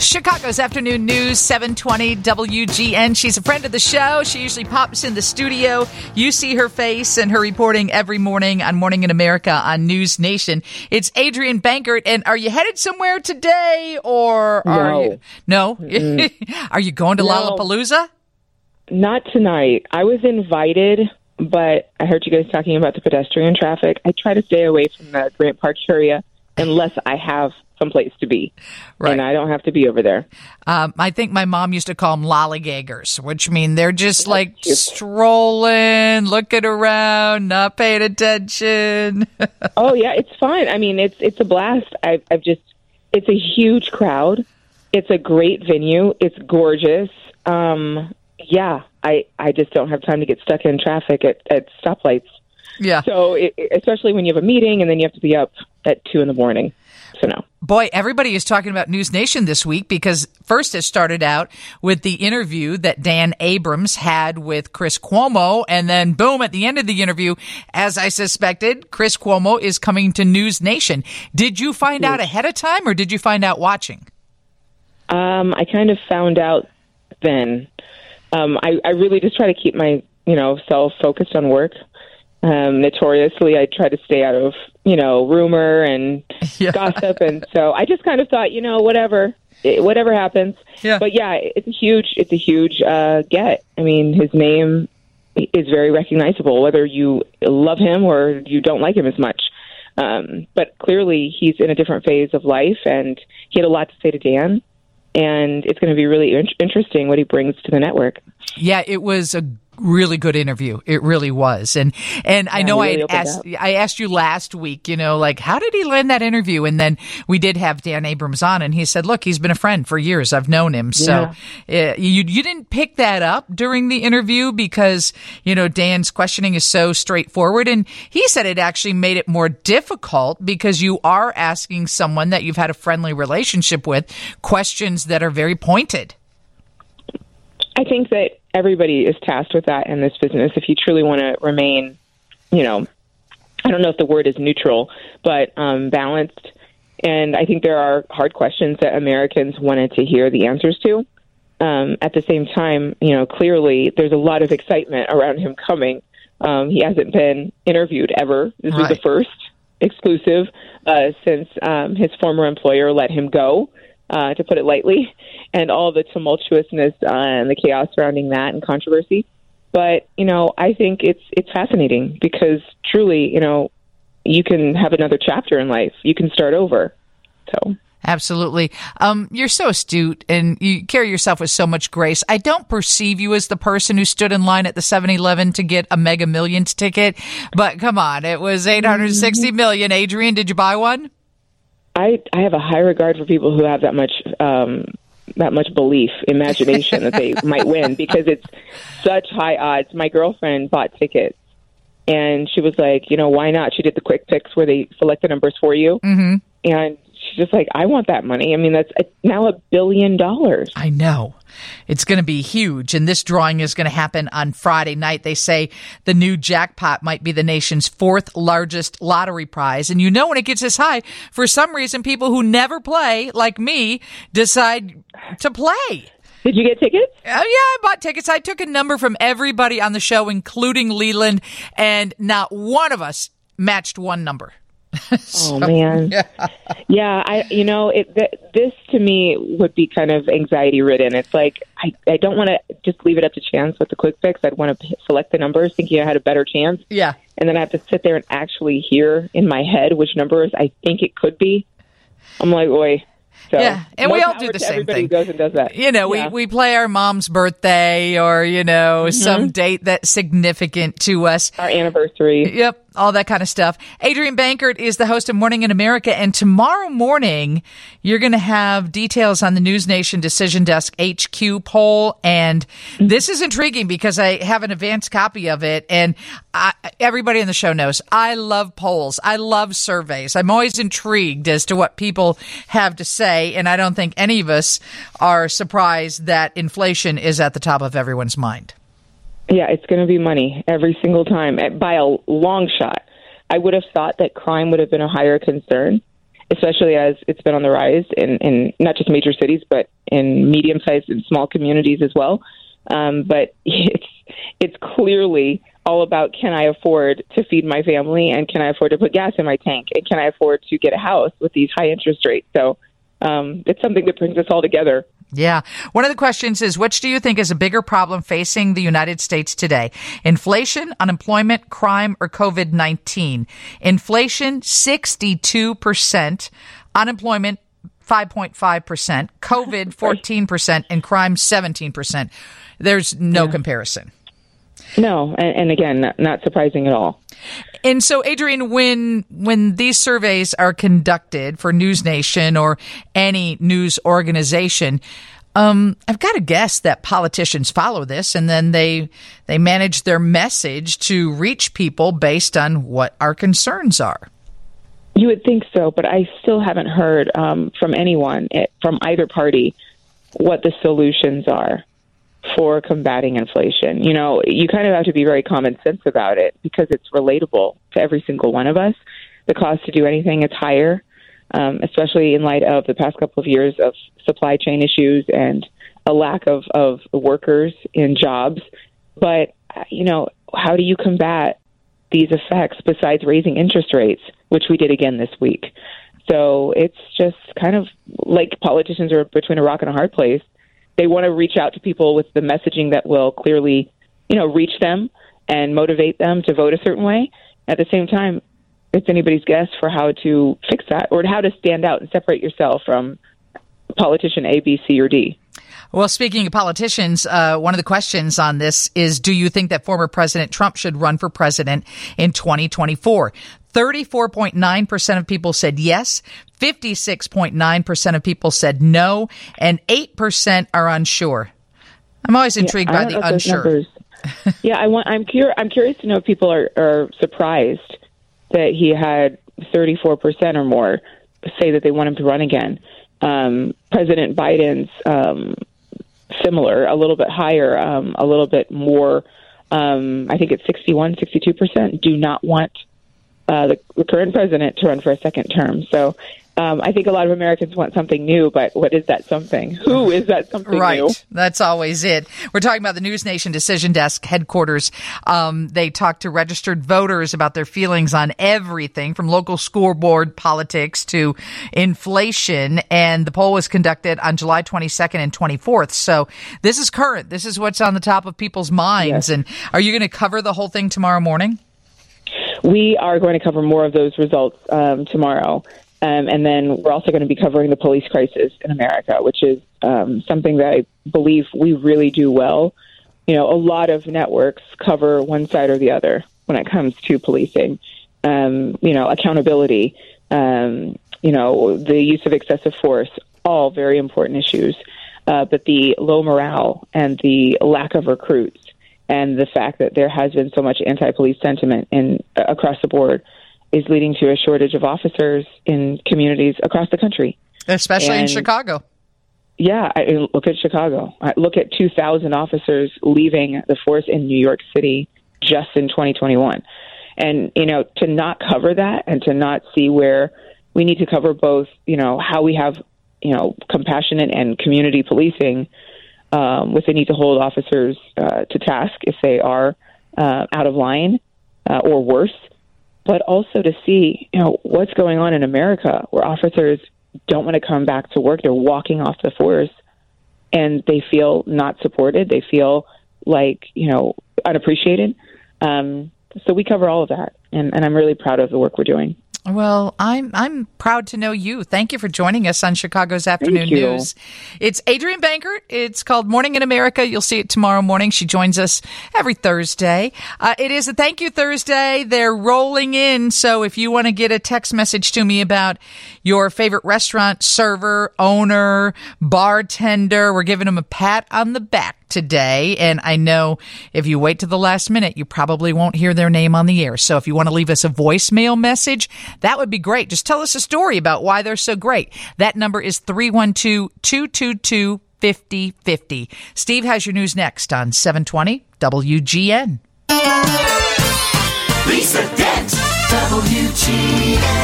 Chicago's afternoon news, 720 WGN. She's a friend of the show. She usually pops in the studio. You see her face and her reporting every morning on Morning in America on NewsNation. It's Adrienne Bankert. And are you headed somewhere today or are No. you? No? are you going to No. Lollapalooza? Not tonight. I was invited, but I heard you guys talking about the pedestrian traffic. I try to stay away from the Grant Park area unless I have someplace to be. Right. And I don't have to be over there. Um, I think my mom used to call them lollygaggers, which mean they're just like cute. strolling, looking around, not paying attention. oh yeah, it's fun. I mean, it's it's a blast. I've, I've just it's a huge crowd. It's a great venue. It's gorgeous. Um, yeah, I I just don't have time to get stuck in traffic at at stoplights. yeah. So it, especially when you have a meeting and then you have to be up at two in the morning. So no. Boy, everybody is talking about NewsNation this week because first it started out with the interview that Dan Abrams had with Chris Cuomo. And then boom, at the end of the interview, as I suspected, Chris Cuomo is coming to NewsNation. Did you find out ahead of time or did you find out watching? Um, I kind of found out then. Um, I, I really just try to keep my, you know, self focused on work. Um, notoriously, I try to stay out of, you know, rumor and Yeah. gossip, and so I just kind of thought, you know, whatever, it, whatever happens. Yeah. But yeah, it's a huge, it's a huge uh, get. I mean, his name is very recognizable, whether you love him or you don't like him as much. Um, but clearly, he's in a different phase of life, and he had a lot to say to Dan and it's going to be really in- interesting what he brings to the network. Yeah, it was a really good interview. It really was. And and I know really I asked up. I asked you last week, you know, like how did he land that interview? And then we did have Dan Abrams on and he said, "Look, he's been a friend for years. I've known him." So uh, you you didn't pick that up during the interview because, you know, Dan's questioning is so straightforward and he said it actually made it more difficult because you are asking someone that you've had a friendly relationship with questions that are very pointed. I think that everybody is tasked with that in this business. If you truly want to remain, you know, I don't know if the word is neutral, but um, balanced. And I think there are hard questions that Americans wanted to hear the answers to. Um, at the same time, you know, clearly there's a lot of excitement around him coming. Um, he hasn't been interviewed ever. This is the first exclusive uh, since um, his former employer let him go, uh, to put it lightly, and all the tumultuousness uh, and the chaos surrounding that and controversy. But you know, I think it's it's fascinating because truly, you know, you can have another chapter in life. You can start over. So Absolutely. Um, you're so astute and you carry yourself with so much grace. I don't perceive you as the person who stood in line at the 7 Eleven to get a mega millions ticket, but come on, it was 860 million. Adrienne, did you buy one? I I have a high regard for people who have that much um, that much belief, imagination that they might win because it's such high odds. My girlfriend bought tickets. And she was like, you know, why not? She did the quick picks where they select the numbers for you. Mm-hmm. And just like, I want that money. I mean, that's now a billion dollars. I know. It's going to be huge. And this drawing is going to happen on Friday night. They say the new jackpot might be the nation's fourth largest lottery prize. And you know, when it gets this high, for some reason, people who never play, like me, decide to play. Did you get tickets? Oh yeah, I bought tickets. I took a number from everybody on the show, including Leland, and not one of us matched one number. Oh man, yeah. I, you know, it. Th- this to me would be kind of anxiety ridden. It's like I, I don't want to just leave it up to chance with the quick picks. I'd want to select the numbers, thinking I had a better chance, Yeah. and then I have to sit there and actually hear in my head which numbers I think it could be. I'm like, boy. So, Yeah, and we all do the same thing. Goes and does that. You know, Yeah. we, we play our mom's birthday or, you know, Mm-hmm. some date that's significant to us. our anniversary. Yep, all that kind of stuff. Adrienne Bankert is the host of Morning in America, and tomorrow morning you're going to have details on the NewsNation Decision Desk HQ poll, and this is intriguing because I have an advanced copy of it, and I, everybody on the show knows I love polls, I love surveys. I'm always intrigued as to what people have to say, and I don't think any of us are surprised that inflation is at the top of everyone's mind. Yeah, it's going to be money every single time eh, by a long shot. I would have thought that crime would have been a higher concern, especially as it's been on the rise in, in not just major cities, but in medium sized and small communities as well. Um, but it's it's clearly all about can I afford to feed my family and can I afford to put gas in my tank and can I afford to get a house with these high interest rates? So um, it's something that brings us all together. Yeah. One of the questions is which do you think is a bigger problem facing the United States today? Inflation, unemployment, crime, or COVID 19? Inflation, 62%. Unemployment, 5.5%. COVID, 14%. And crime, 17%. There's no yeah. comparison. No, and, and again, not, not surprising at all. And so, Adrienne, when when these surveys are conducted for NewsNation or any news organization, um, I've got to guess that politicians follow this, and then they they manage their message to reach people based on what our concerns are. You would think so, but I still haven't heard um, from anyone eh, from either party what the solutions are for combating inflation. You know, you kind of have to be very common sense about it because it's relatable to every single one of us. The cost to do anything is higher, um, especially in light of the past couple of years of supply chain issues and a lack of, of workers in jobs. But, you know, how do you combat these effects besides raising interest rates, which we did again this week? So it's just kind of like politicians are between a rock and a hard place they want to reach out to people with the messaging that will clearly, you know, reach them and motivate them to vote a certain way. At the same time, it's anybody's guess for how to fix that or how to stand out and separate yourself from politician A, B, C, or D. Well, speaking of politicians, uh, one of the questions on this is Do you think that former President Trump should run for president in 2024? 34.9% of people said yes, 56.9% of people said no, and 8% are unsure. I'm always intrigued yeah, by the unsure. yeah, I want. I'm curious. I'm curious to know if people are, are surprised that he had 34 percent or more say that they want him to run again. Um, President Biden's um, similar, a little bit higher, um, a little bit more. Um, I think it's 61, 62 percent do not want uh, the, the current president to run for a second term. So um, I think a lot of Americans want something new, but what is that something? Who is that something right. new? That's always it. We're talking about the NewsNation Decision Desk headquarters. Um, they talk to registered voters about their feelings on everything from local school board politics to inflation. And the poll was conducted on July 22nd and 24th. So this is current. This is what's on the top of people's minds. Yes. And are you going to cover the whole thing tomorrow morning? We are going to cover more of those results um, tomorrow. Um, and then we're also going to be covering the police crisis in America, which is um, something that I believe we really do well. You know, a lot of networks cover one side or the other when it comes to policing. Um, you know, accountability, um, you know, the use of excessive force, all very important issues. Uh, but the low morale and the lack of recruits and the fact that there has been so much anti-police sentiment in across the board is leading to a shortage of officers in communities across the country, especially and, in Chicago. Yeah, I, look at Chicago. I look at 2,000 officers leaving the force in New York City just in 2021. And, you know, to not cover that and to not see where we need to cover both, you know, how we have, you know, compassionate and community policing um, with the need to hold officers uh, to task if they are uh, out of line uh, or worse but also to see, you know, what's going on in America where officers don't want to come back to work. They're walking off the force and they feel not supported. They feel like, you know, unappreciated. Um, so we cover all of that. And, and I'm really proud of the work we're doing. Well, I'm I'm proud to know you. Thank you for joining us on Chicago's Afternoon News. It's Adrienne Bankert. It's called Morning in America. You'll see it tomorrow morning. She joins us every Thursday. Uh, it is a thank you Thursday. They're rolling in, so if you want to get a text message to me about your favorite restaurant server, owner, bartender, we're giving them a pat on the back today. And I know if you wait to the last minute, you probably won't hear their name on the air. So if you want to leave us a voicemail message, that would be great. Just tell us a story about why they're so great. That number is 312 222 5050. Steve has your news next on 720 WGN. Lisa Dent, WGN.